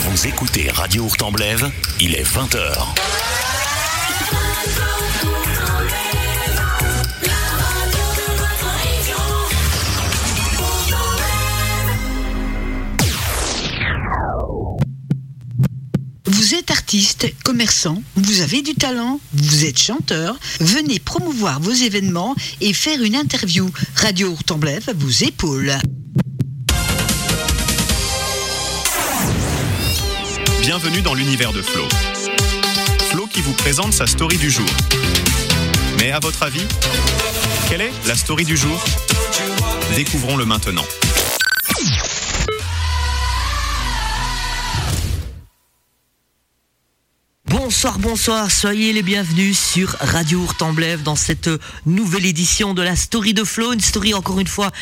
Vous écoutez Radio Hurtemblève, il est 20h. Vous êtes artiste, commerçant, vous avez du talent, vous êtes chanteur, venez promouvoir vos événements et faire une interview. Radio Hurtemblève vous épaule. Bienvenue dans l'univers de Flo. Flo qui vous présente sa story du jour. Mais à votre avis, quelle est la story du jour? Découvrons-le maintenant. Bonsoir, bonsoir, soyez les bienvenus sur Radio Hurtemblève dans cette nouvelle édition de la Story de Flo, une story encore une fois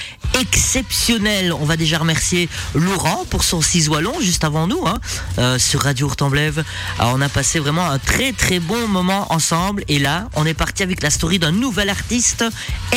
exceptionnelle. On va déjà remercier Laurent pour son ciseau long juste avant nous hein, euh, sur Radio Hurtemblève. Alors, on a passé vraiment un très très bon moment ensemble et là on est parti avec la story d'un nouvel artiste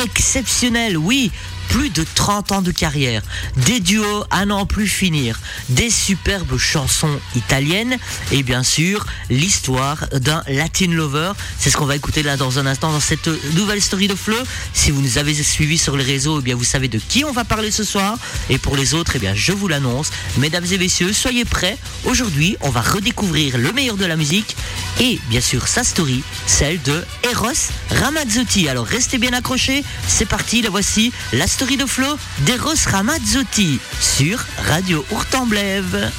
exceptionnel. Oui, plus de 30 ans de carrière, des duos à n'en plus finir, des superbes chansons italiennes et bien sûr l'histoire d'un Latin lover. C'est ce qu'on va écouter là dans un instant dans cette nouvelle story de Flo. Si vous nous avez suivis sur les réseaux, eh vous savez de qui on va parler ce soir. Et pour les autres, eh bien je vous l'annonce. Mesdames et messieurs, soyez prêts. Aujourd'hui, on va redécouvrir le meilleur de la musique et bien sûr sa story, celle de Eros Ramazzotti. Alors restez bien accrochés. C'est parti, la voici, story de Flo d'Eros Ramazzotti sur Radio Hurtemblève.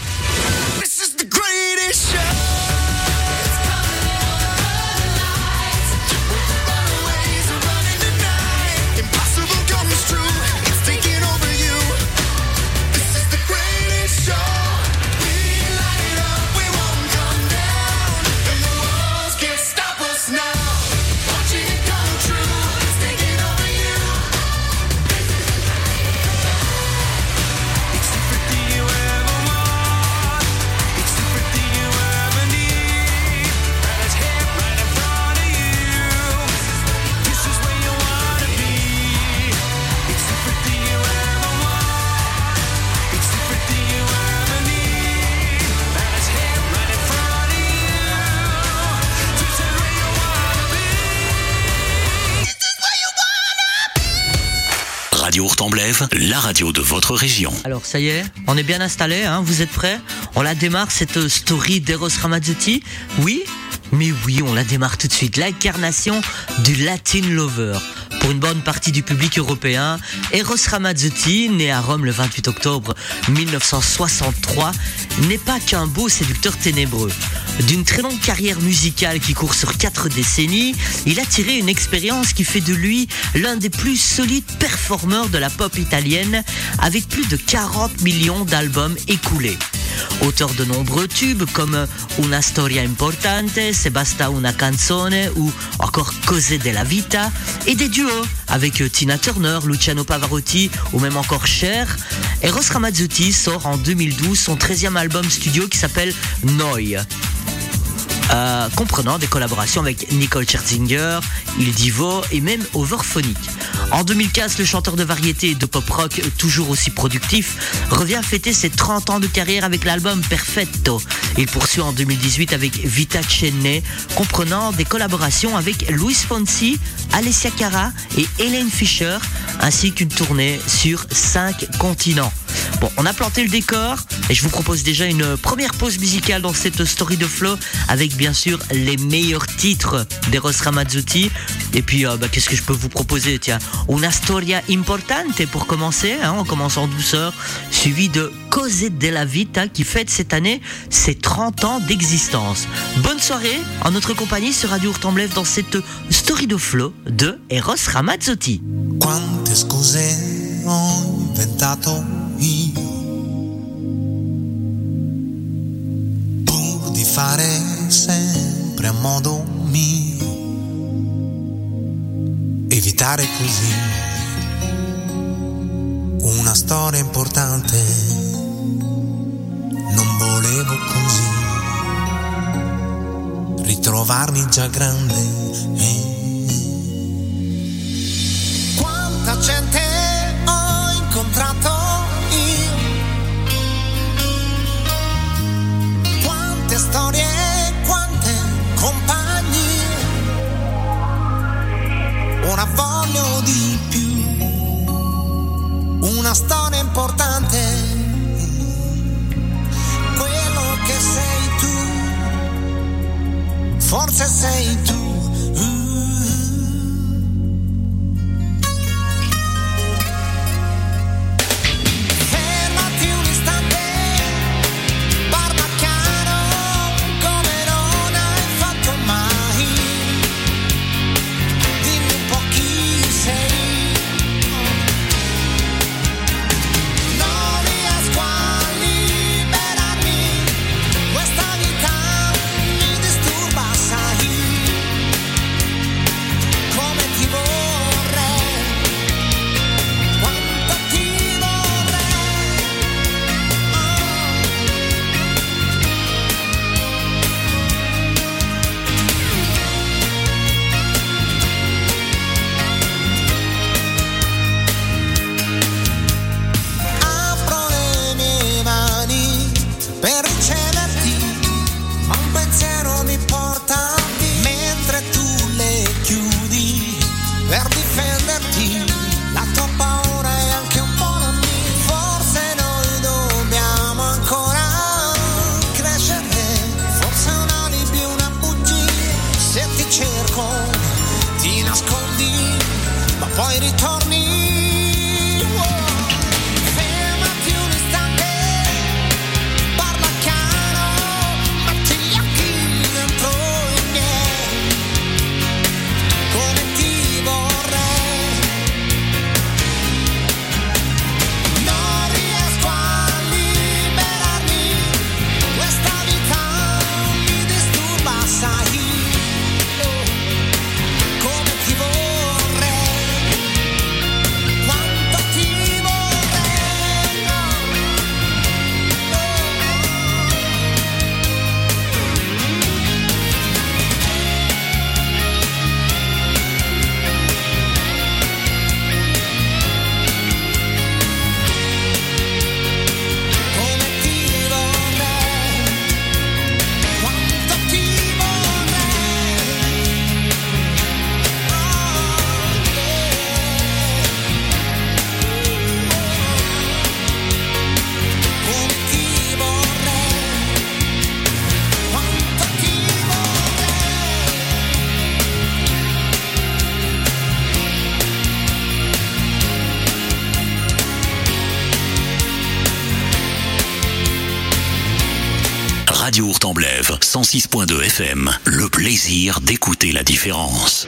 La radio de votre région. Alors ça y est, on est bien installé, hein, vous êtes prêts? On la démarre cette story d'Eros Ramazzotti? Oui? Mais oui, on la démarre tout de suite. L'incarnation du Latin Lover. Pour une bonne partie du public européen, Eros Ramazzotti, né à Rome le 28 octobre 1963, n'est pas qu'un beau séducteur ténébreux. D'une très longue carrière musicale qui court sur quatre décennies, il a tiré une expérience qui fait de lui l'un des plus solides performeurs de la pop italienne, avec plus de 40 millions d'albums écoulés. Auteur de nombreux tubes comme Una storia importante, Se basta una canzone ou encore Cose della vita, et des duos avec Tina Turner, Luciano Pavarotti ou même encore Cher. Eros Ramazzotti sort en 2012 son 13e album studio qui s'appelle Noi. Euh, comprenant des collaborations avec Nicole Scherzinger, Il Divo et même Overphonic. En 2015, le chanteur de variété et de pop rock toujours aussi productif revient fêter ses 30 ans de carrière avec l'album Perfetto. Il poursuit en 2018 avec Vita Cenne, comprenant des collaborations avec Luis Fonsi, Alessia Cara et Hélène Fischer, ainsi qu'une tournée sur 5 continents. Bon, on a planté le décor et je vous propose déjà une première pause musicale dans cette story de flow avec bien sûr les meilleurs titres d'Eros Ramazzotti. Et puis, euh, bah, qu'est-ce que je peux vous proposer? Tiens, una storia importante pour commencer. hein, on commence en douceur, suivi de Cose della Vita qui fête cette année ses 30 ans d'existence. Bonne soirée en notre compagnie sur Radio Hurtemblève dans cette story de flow de Eros Ramazzotti. Quante scuse ho inventato io pur di fare sempre a modo mio, evitare così una storia importante. Non volevo così ritrovarmi già grande. eh. storie quante compagnie. Ora voglio di più, una storia importante. Quello che sei tu, forse sei tu. 106.2 FM. Le plaisir d'écouter la différence.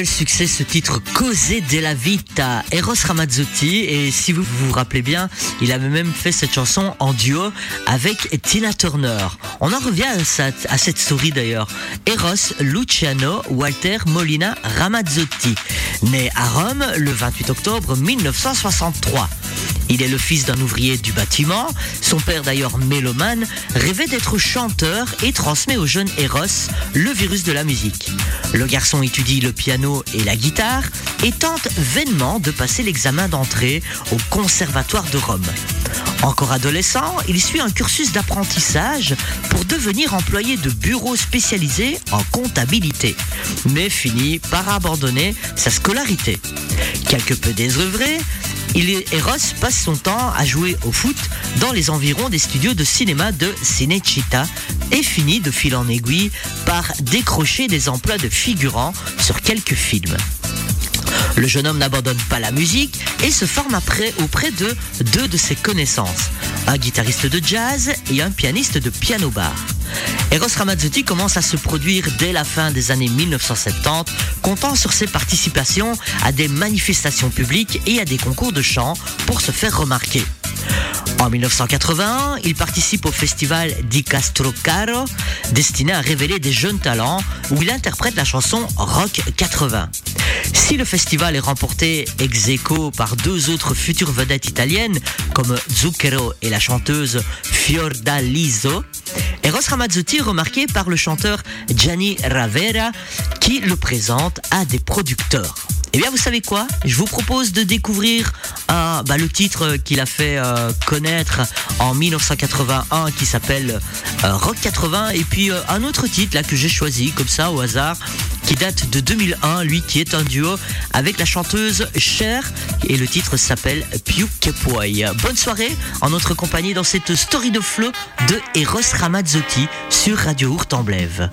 Quel succès ce titre Causer de la Vita, Eros Ramazzotti. Et si vous vous rappelez bien, il avait même fait cette chanson en duo avec Tina Turner. On en revient à, sa- à cette story d'ailleurs. Eros Luciano Walter Molina Ramazzotti, né à Rome le 28 octobre 1963. Il est le fils d'un ouvrier du bâtiment. Son père, d'ailleurs mélomane, rêvait d'être chanteur et transmet au jeune Eros le virus de la musique. Le garçon étudie le piano et la guitare et tente vainement de passer l'examen d'entrée au Conservatoire de Rome. Encore adolescent, il suit un cursus d'apprentissage pour devenir employé de bureau spécialisé en comptabilité, mais finit par abandonner sa scolarité. Quelque peu désœuvré, il est- Eros passe son temps à jouer au foot dans les environs des studios de cinéma de Cinecittà et finit de fil en aiguille par décrocher des emplois de figurant sur quelques films. Le jeune homme n'abandonne pas la musique et se forme après auprès de deux de ses connaissances, un guitariste de jazz et un pianiste de piano bar. Eros Ramazzotti commence à se produire dès la fin des années 1970, comptant sur ses participations à des manifestations publiques et à des concours de chant pour se faire remarquer. En 1981, il participe au festival Di Castrocaro, destiné à révéler des jeunes talents, où il interprète la chanson Rock 80. Si le festival est remporté ex aequo par deux autres futures vedettes italiennes, comme Zucchero et la chanteuse Fiordaliso, Eros Ramazzotti est remarqué par le chanteur Gianni Ravera, qui le présente à des producteurs. Eh bien, vous savez quoi? Je vous propose de découvrir euh, bah, le titre qu'il a fait euh, connaître en 1981 qui s'appelle euh, Rock 80 et puis euh, un autre titre là que j'ai choisi comme ça au hasard qui date de 2001, lui qui est un duo avec la chanteuse Cher et le titre s'appelle Più che puoi. Bonne soirée en notre compagnie dans cette story de flow de Eros Ramazzotti sur Radio Hurtemblève.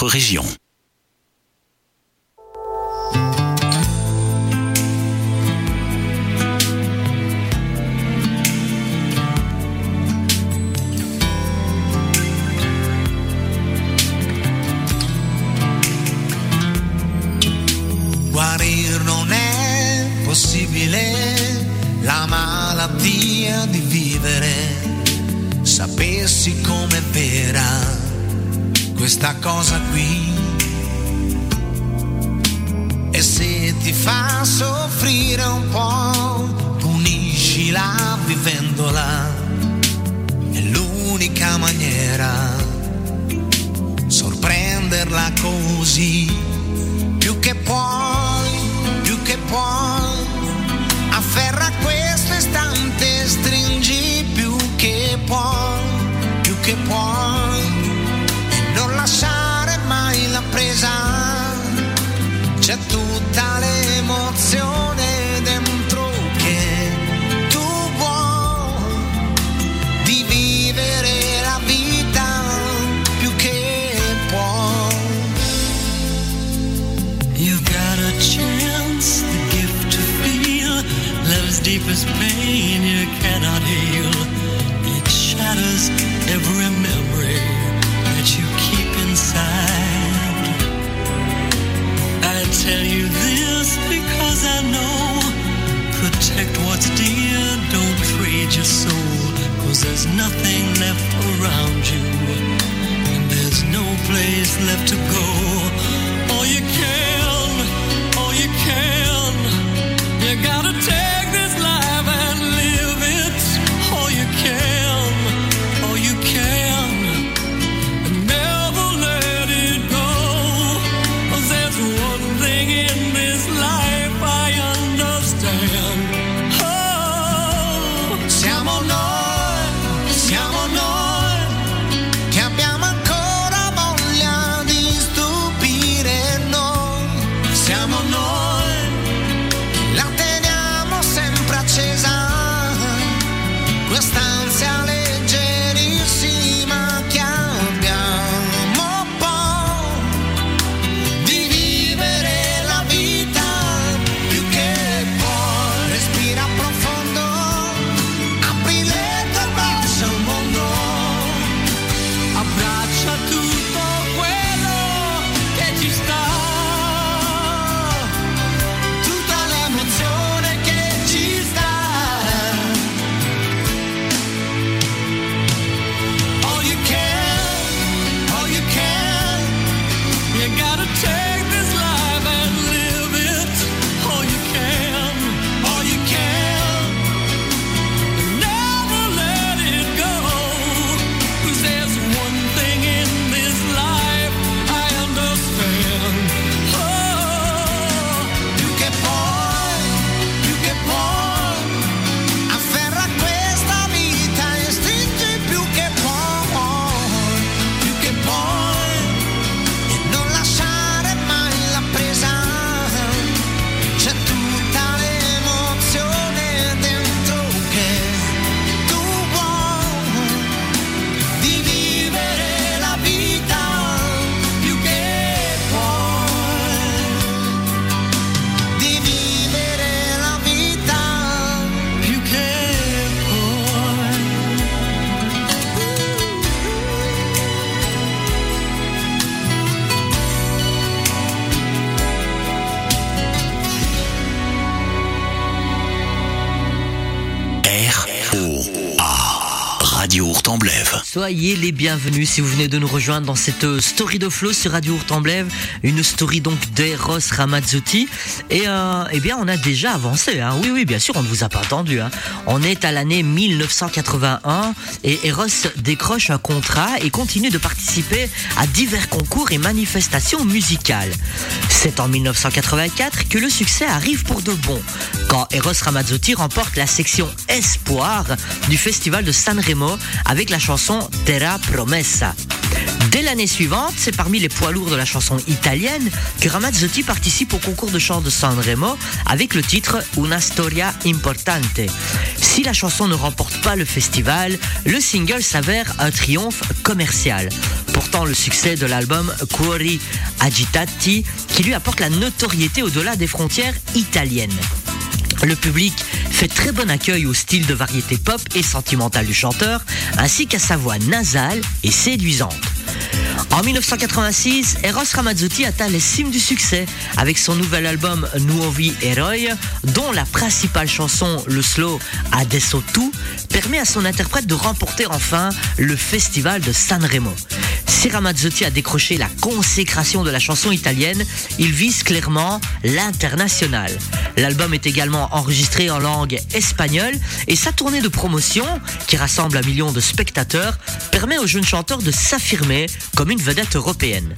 Votre région. Guarir non è possibile la malattia di vivere. Sapessi com'è vera questa cosa qui. E se ti fa soffrire un po', puniscila vivendola. È l'unica maniera sorprenderla così più che puoi, più che puoi, afferra questo istante, stringi più che puoi, più che puoi, there's nothing left around you. And there's no place left to go. All you can, all you can. You gotta take Soyez les bienvenus si vous venez de nous rejoindre dans cette euh, story de flow sur Radio Hurtemblève, une story donc d'Eros Ramazzotti. Et euh, eh bien, on a déjà avancé. Hein. Oui, oui, bien sûr, on ne vous a pas entendu. Hein. On est à l'année 1981 et Eros décroche un contrat et continue de participer à divers concours et manifestations musicales. C'est en 1984 que le succès arrive pour de bon, quand Eros Ramazzotti remporte la section Espoir du festival de Sanremo avec la chanson Terra Promessa. Dès l'année suivante, c'est parmi les poids lourds de la chanson italienne que Ramazzotti participe au concours de chant de Sanremo avec le titre Una storia importante. Si la chanson ne remporte pas le festival, le single s'avère un triomphe commercial. Pourtant, le succès de l'album Cuori Agitati qui lui apporte la notoriété au-delà des frontières italiennes. Le public fait très bon accueil au style de variété pop et sentimentale du chanteur, ainsi qu'à sa voix nasale et séduisante. En 1986, Eros Ramazzotti atteint les cimes du succès avec son nouvel album Nuovi Eroi, dont la principale chanson, le slow Adesso Tu, permet à son interprète de remporter enfin le festival de Sanremo. Si Ramazzotti a décroché la consécration de la chanson italienne, il vise clairement l'international. L'album est également enregistré en langue espagnole et sa tournée de promotion, qui rassemble un million de spectateurs, permet au jeune chanteur de s'affirmer comme une vedette européenne.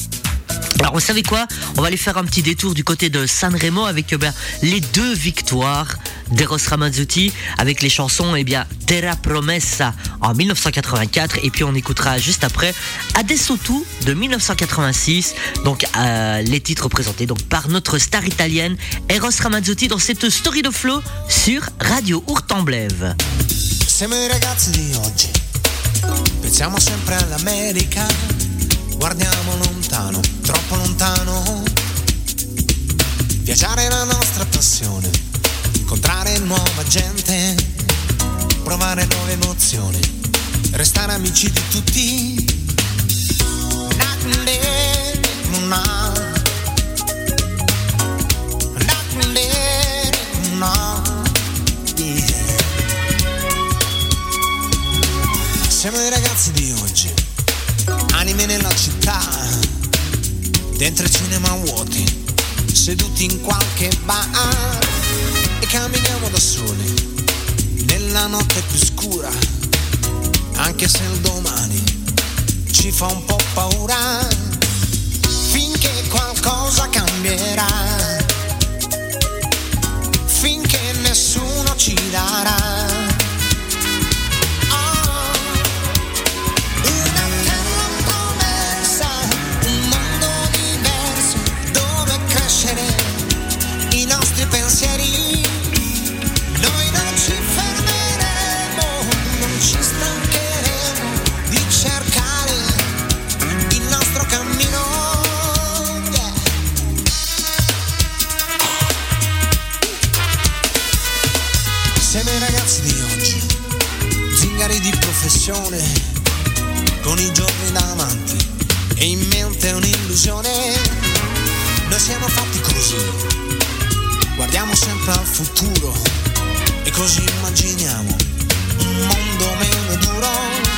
Alors vous savez quoi? On va aller faire un petit détour du côté de Sanremo avec eh bien, les deux victoires d'Eros Ramazzotti avec les chansons eh bien, Terra Promessa en 1984 et puis on écoutera juste après Adesso de 1986 donc euh, les titres présentés donc par notre star italienne Eros Ramazzotti dans cette story de flow sur Radio Urtemblève. Siamo i ragazzi sempre guardiamo lontano, troppo lontano. Viaggiare è la nostra passione, incontrare nuova gente, provare nuove emozioni, restare amici di tutti. Siamo i ragazzi di oggi, anime nella città, dentro cinema vuoti, seduti in qualche bar e camminiamo da soli, nella notte più scura, anche se il domani ci fa un po' paura, finché qualcosa cambierà, finché nessuno ci darà. Giorni davanti e in mente un'illusione. Noi siamo fatti così, guardiamo sempre al futuro e così immaginiamo un mondo meno duro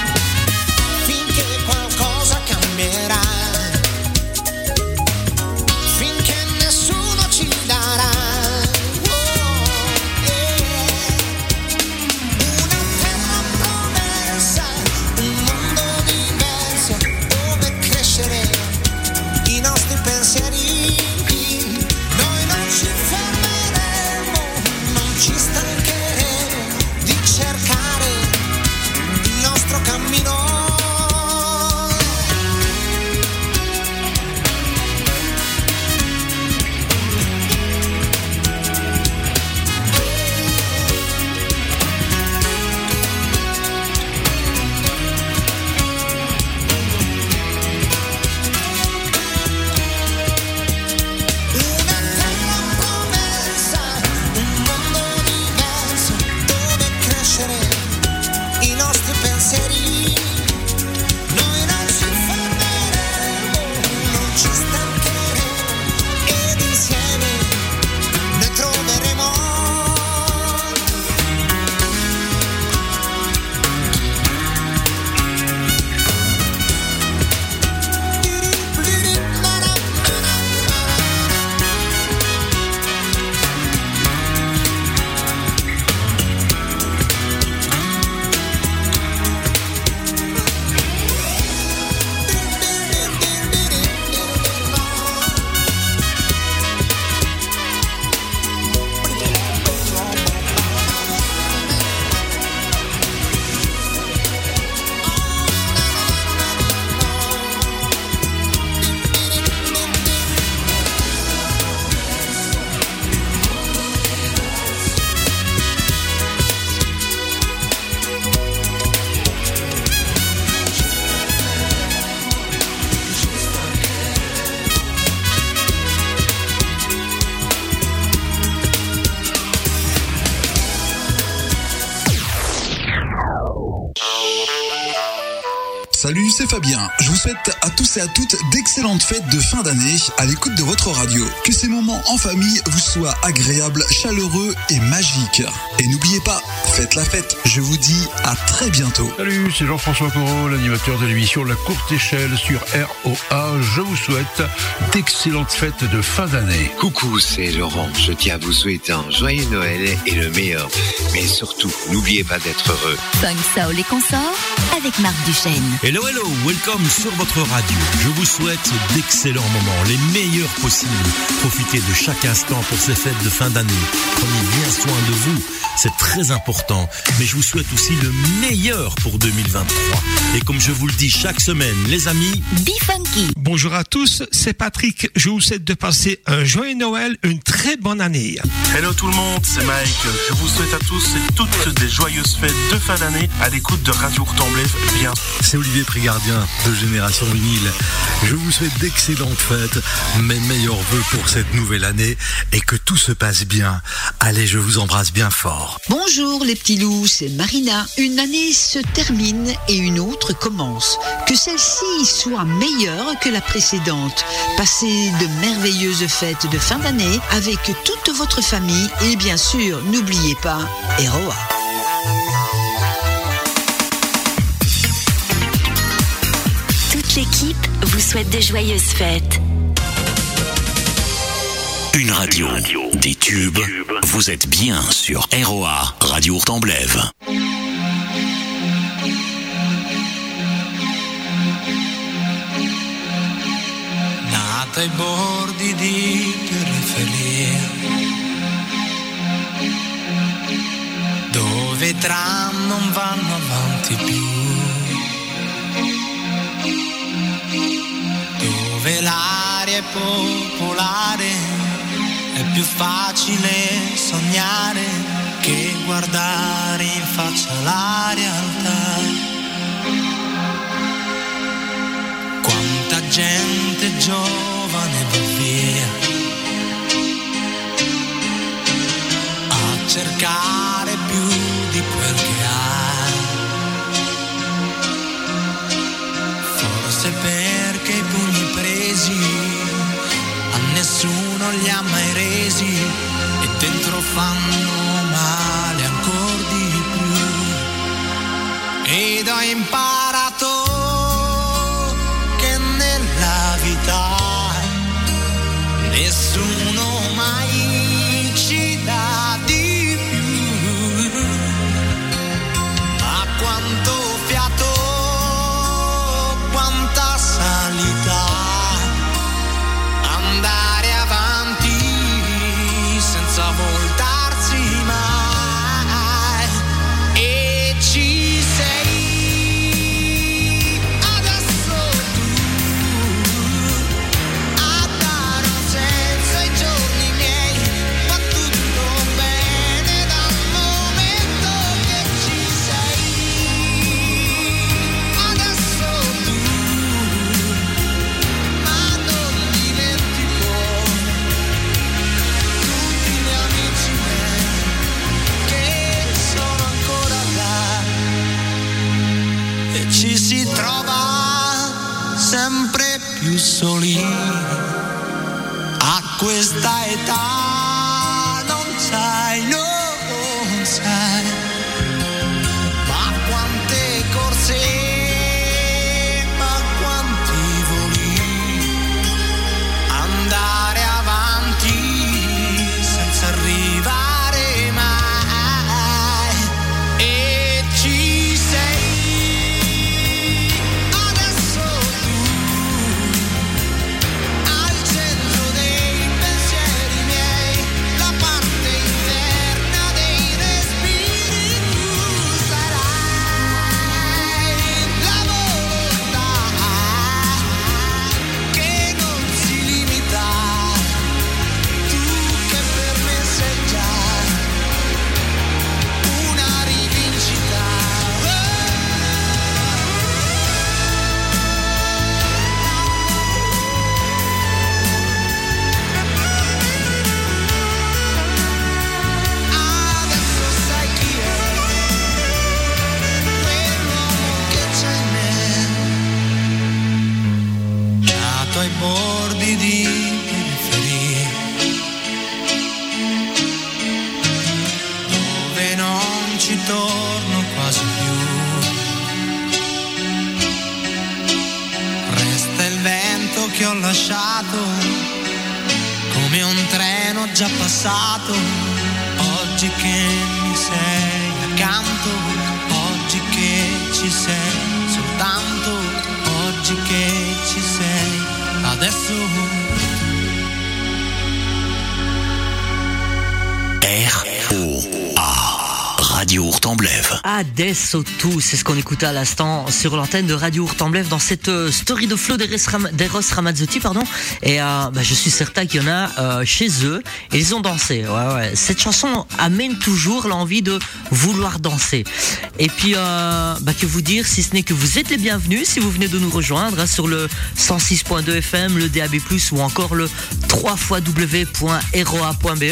Fabien. Je vous souhaite à tous et à toutes d'excellentes fêtes de fin d'année à l'écoute de votre radio. Que ces moments en famille vous soient agréables, chaleureux et magiques. Et n'oubliez pas, faites la fête. Je vous dis à très bientôt. Salut, c'est Jean-François Corot, l'animateur de l'émission La Courte Échelle sur ROA. Je vous souhaite d'excellentes fêtes de fin d'année. Coucou, c'est Laurent. Je tiens à vous souhaiter un joyeux Noël et le meilleur. Mais surtout, n'oubliez pas d'être heureux. Funk Soul et consorts avec Marc Duchesne. Hello, hello, welcome sur votre radio. Je vous souhaite d'excellents moments, les meilleurs possibles. Profitez de chaque instant pour ces fêtes de fin d'année. Prenez bien soin de vous, c'est très important. Mais je vous souhaite aussi le meilleur pour 2023. Et comme je vous le dis chaque semaine, les amis, Bifunky. Bonjour à tous, c'est Patrick. Je vous souhaite de passer un joyeux Noël, une très bonne année. Hello tout le monde, c'est Mike. Je vous souhaite à tous et toutes des joyeuses fêtes de fin d'année à l'écoute de Radio Courtemblève, bien C'est Olivier Prigardien de Je vous souhaite d'excellentes fêtes, mes meilleurs voeux pour cette nouvelle année et que tout se passe bien. Allez, je vous embrasse bien fort. Bonjour les petits loups, c'est Marina. Une année se termine et une autre commence. Que celle-ci soit meilleure que la précédente. Passez de merveilleuses fêtes de fin d'année avec toute votre famille et bien sûr, n'oubliez pas, Eroa. Souhaite de joyeuses fêtes. Une radio, des tubes. Vous êtes bien sur ROA, Radio Hurtemblève. nata ai bordi di periferia, dove i tram non vanno avanti più, dove l'aria è popolare, è più facile sognare che guardare in faccia la realtà. Quanta gente giovane va via a cercare più di quel che ha. Forse i presi a nessuno li ha mai resi e dentro fanno male ancora di più. Ed ho imparato che nella vita nessuno ai bordi di periferia, dove non ci torno quasi più. Resta il vento che ho lasciato, come un treno già passato, oggi che mi sei accanto, oggi che ci sei soltanto, oggi che Radio Hurtemblève. Tout, c'est ce qu'on écoutait à l'instant sur l'antenne de Radio Hurtemblève dans cette euh, story de Flo d'Eros Ram- d'Eros Ramazzotti, pardon. Et euh, bah, je suis certain qu'il y en a euh, chez eux ils ont dansé. Ouais. Cette chanson amène toujours l'envie de vouloir danser. Et puis, bah, que vous dire, si ce n'est que vous êtes les bienvenus si vous venez de nous rejoindre hein, sur le 106.2 FM, le DAB+, ou encore le 3 www.roa.be.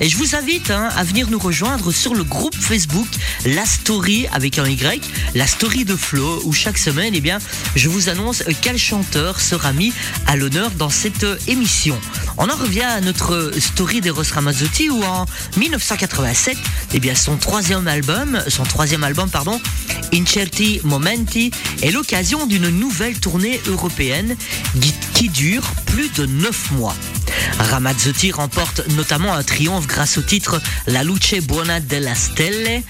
Et je vous invite hein, à venir nous rejoindre sur le groupe Facebook La Story avec un Y, La Story de Flo, où chaque semaine, eh bien, je vous annonce quel chanteur sera mis à l'honneur dans cette émission. On en revient à notre story d'Eros Ramazzotti où en 1987, eh bien, son troisième album, son troisième album, pardon, Incerti Momenti, est l'occasion d'une nouvelle tournée européenne qui dure plus de 9 mois. Ramazzotti remporte notamment un triomphe grâce au titre La Luce Buona della Stelle,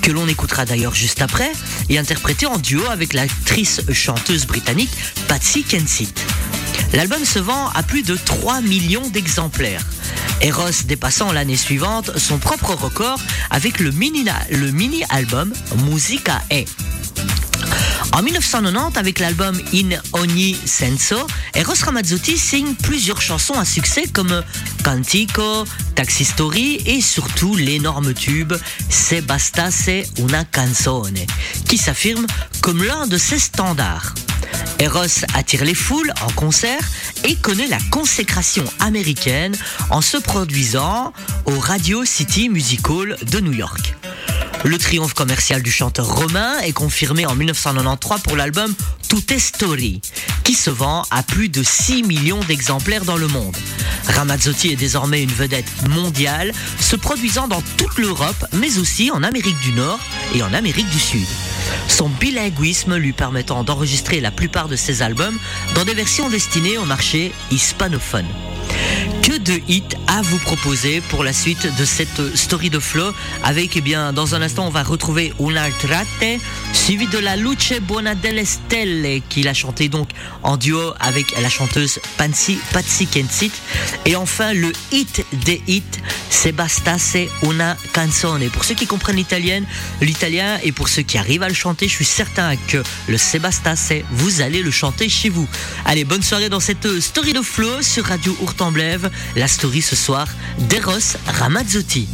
que l'on écoutera d'ailleurs juste après, et interprété en duo avec l'actrice chanteuse britannique Patsy Kensit. L'album se vend à plus de 3 millions d'exemplaires. Eros dépassant l'année suivante son propre record avec le mini- le mini-album Musica E. En 1990, avec l'album In Ogni Senso, Eros Ramazzotti signe plusieurs chansons à succès comme Cantico, Taxi Story et surtout l'énorme tube Se bastasse una canzone, qui s'affirme comme l'un de ses standards. Eros attire les foules en concert et connaît la consécration américaine en se produisant au Radio City Music Hall de New York. Le triomphe commercial du chanteur romain est confirmé en 1993 pour l'album Tutte Story, qui se vend à plus de 6 millions d'exemplaires dans le monde. Ramazzotti est désormais une vedette mondiale, se produisant dans toute l'Europe, mais aussi en Amérique du Nord et en Amérique du Sud. Son bilinguisme lui permettant d'enregistrer la plupart de ses albums dans des versions destinées au marché hispanophone. Que de hits à vous proposer pour la suite de cette story de Flo avec, eh bien, dans un instant, on va retrouver Un'altrate, suivi de la Luce Buona delle Stelle, qu'il a chanté donc en duo avec la chanteuse Patsy, Patsy Kensit. Et enfin, le hit des hits, bastasse una canzone. Pour ceux qui comprennent l'italien, l'italien et pour ceux qui arrivent à le chanter, je suis certain que le Se bastasse, vous allez le chanter chez vous. Allez, bonne soirée dans cette story de Flo sur Radio Hurtemblève. La story ce soir d'Eros Ramazzotti.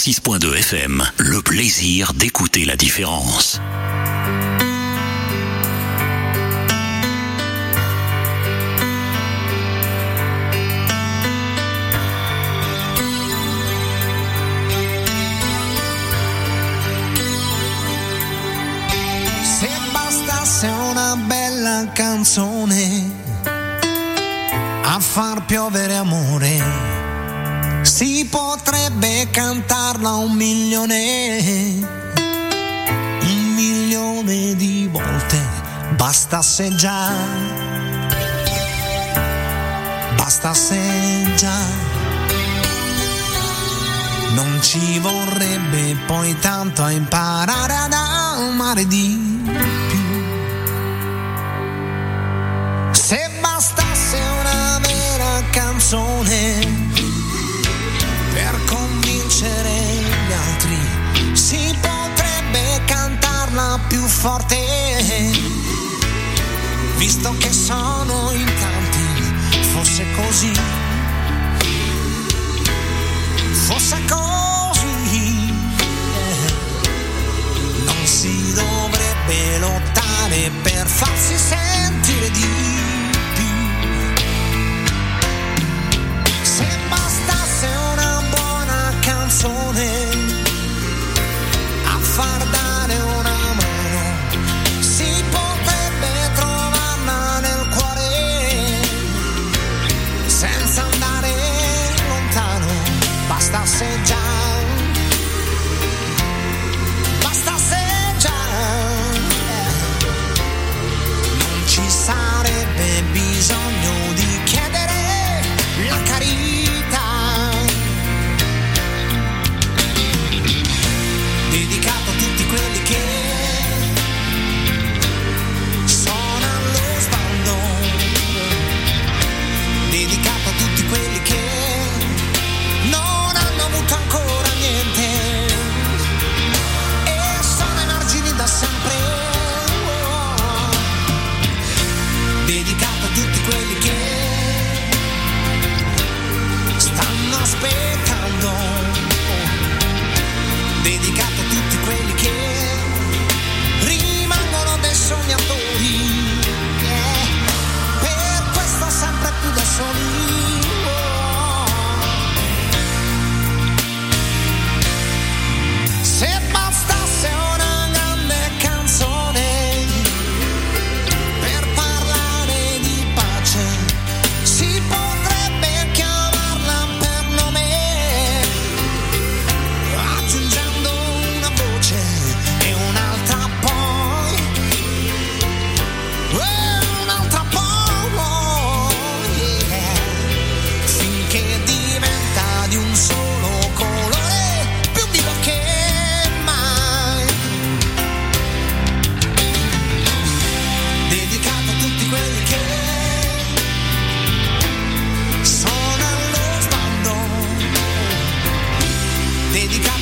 106.2 FM, le plaisir d'écouter la différence. Se bastasse una bella canzone a far piovere amore si potrebbe cantarla un milione, un milione di volte, bastasse già, bastasse già. Non ci vorrebbe poi tanto a imparare ad amare di più. Se bastasse una vera canzone conoscere gli altri. Si potrebbe cantarla più forte. Visto che sono in tanti fosse così. Fosse così. Non si dovrebbe lottare per farsi sentire di zone You got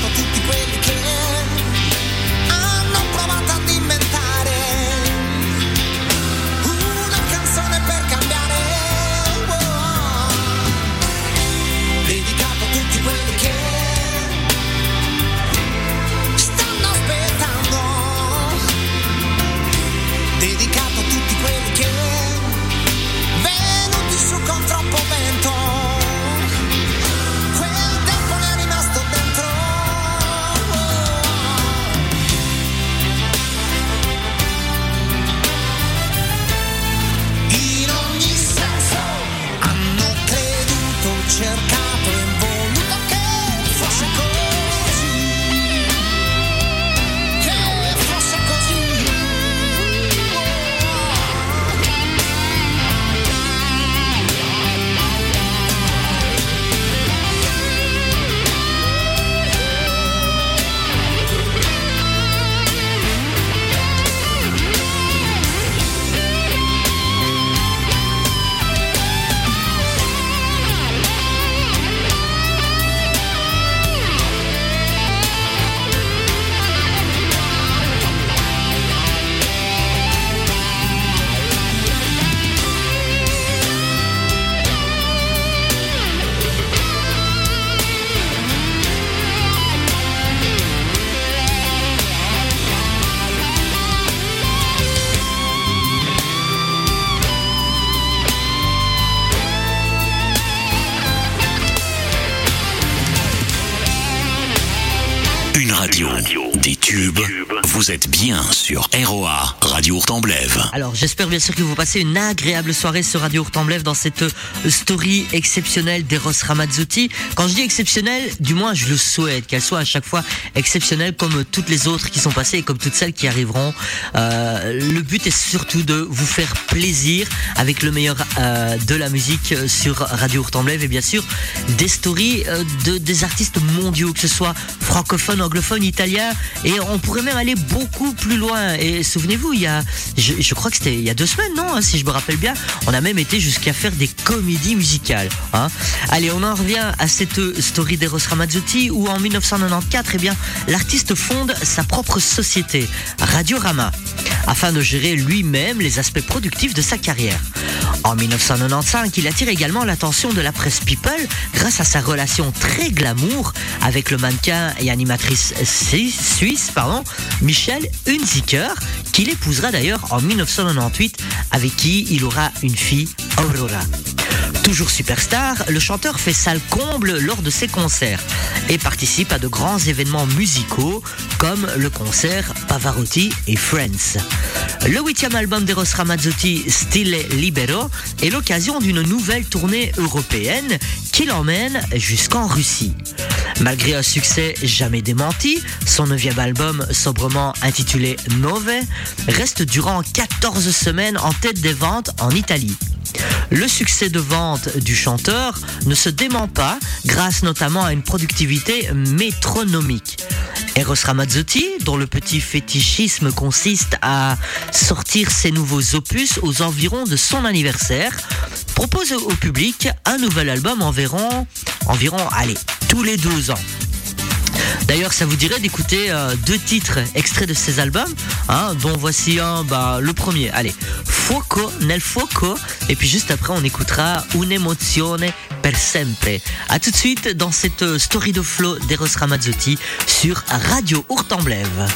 bien sur ROA, Radio Alors j'espère bien sûr que vous passez une agréable soirée sur Radio Hurtemblève dans cette euh, story exceptionnelle d'Eros Ramazzotti. Quand je dis exceptionnelle, du moins je le souhaite qu'elle soit à chaque fois exceptionnelle comme toutes les autres qui sont passées et comme toutes celles qui arriveront. Euh, le but est surtout de vous faire plaisir avec le meilleur euh, de la musique sur Radio Hurtemblève et bien sûr des stories de des artistes mondiaux, que ce soit francophones, anglophones, italiens et on pourrait même aller beaucoup plus loin. Et souvenez-vous, il y a, je, crois que c'était il y a deux semaines, non, hein, si je me rappelle bien, on a même été jusqu'à faire des comédies musicales. Hein. Allez, on en revient à cette story d'Eros Ramazzotti où en 1994, eh bien, l'artiste fonde sa propre société, Radiorama, afin de gérer lui-même les aspects productifs de sa carrière. En 1995, il attire également l'attention de la presse People grâce à sa relation très glamour avec le mannequin et animatrice suisse, pardon, Michel Hunziker, qu'il épousera d'ailleurs en 1998, avec qui il aura une fille, Aurora. Toujours superstar, le chanteur fait salle comble lors de ses concerts et participe à de grands événements musicaux comme le concert Pavarotti et Friends. Le huitième album d'Eros Ramazzotti, Stile Libero, est l'occasion d'une nouvelle tournée européenne qui l'emmène jusqu'en Russie. Malgré un succès jamais démenti, son neuvième album, sobrement intitulé Nove, reste durant 14 semaines en tête des ventes en Italie. Le succès de vente du chanteur ne se dément pas grâce notamment à une productivité métronomique. Eros Ramazzotti, dont le petit fétichisme consiste à sortir ses nouveaux opus aux environs de son anniversaire, propose au public un nouvel album environ, environ, allez, tous les deux ans. D'ailleurs, ça vous dirait d'écouter euh, deux titres extraits de ces albums, hein, dont voici un, bah, le premier. Allez, Fuoco nel fuoco, et puis juste après, on écoutera Un'emozione per sempre. À tout de suite dans cette euh, story de flow d'Eros Ramazzotti sur Radio Hurtemblève.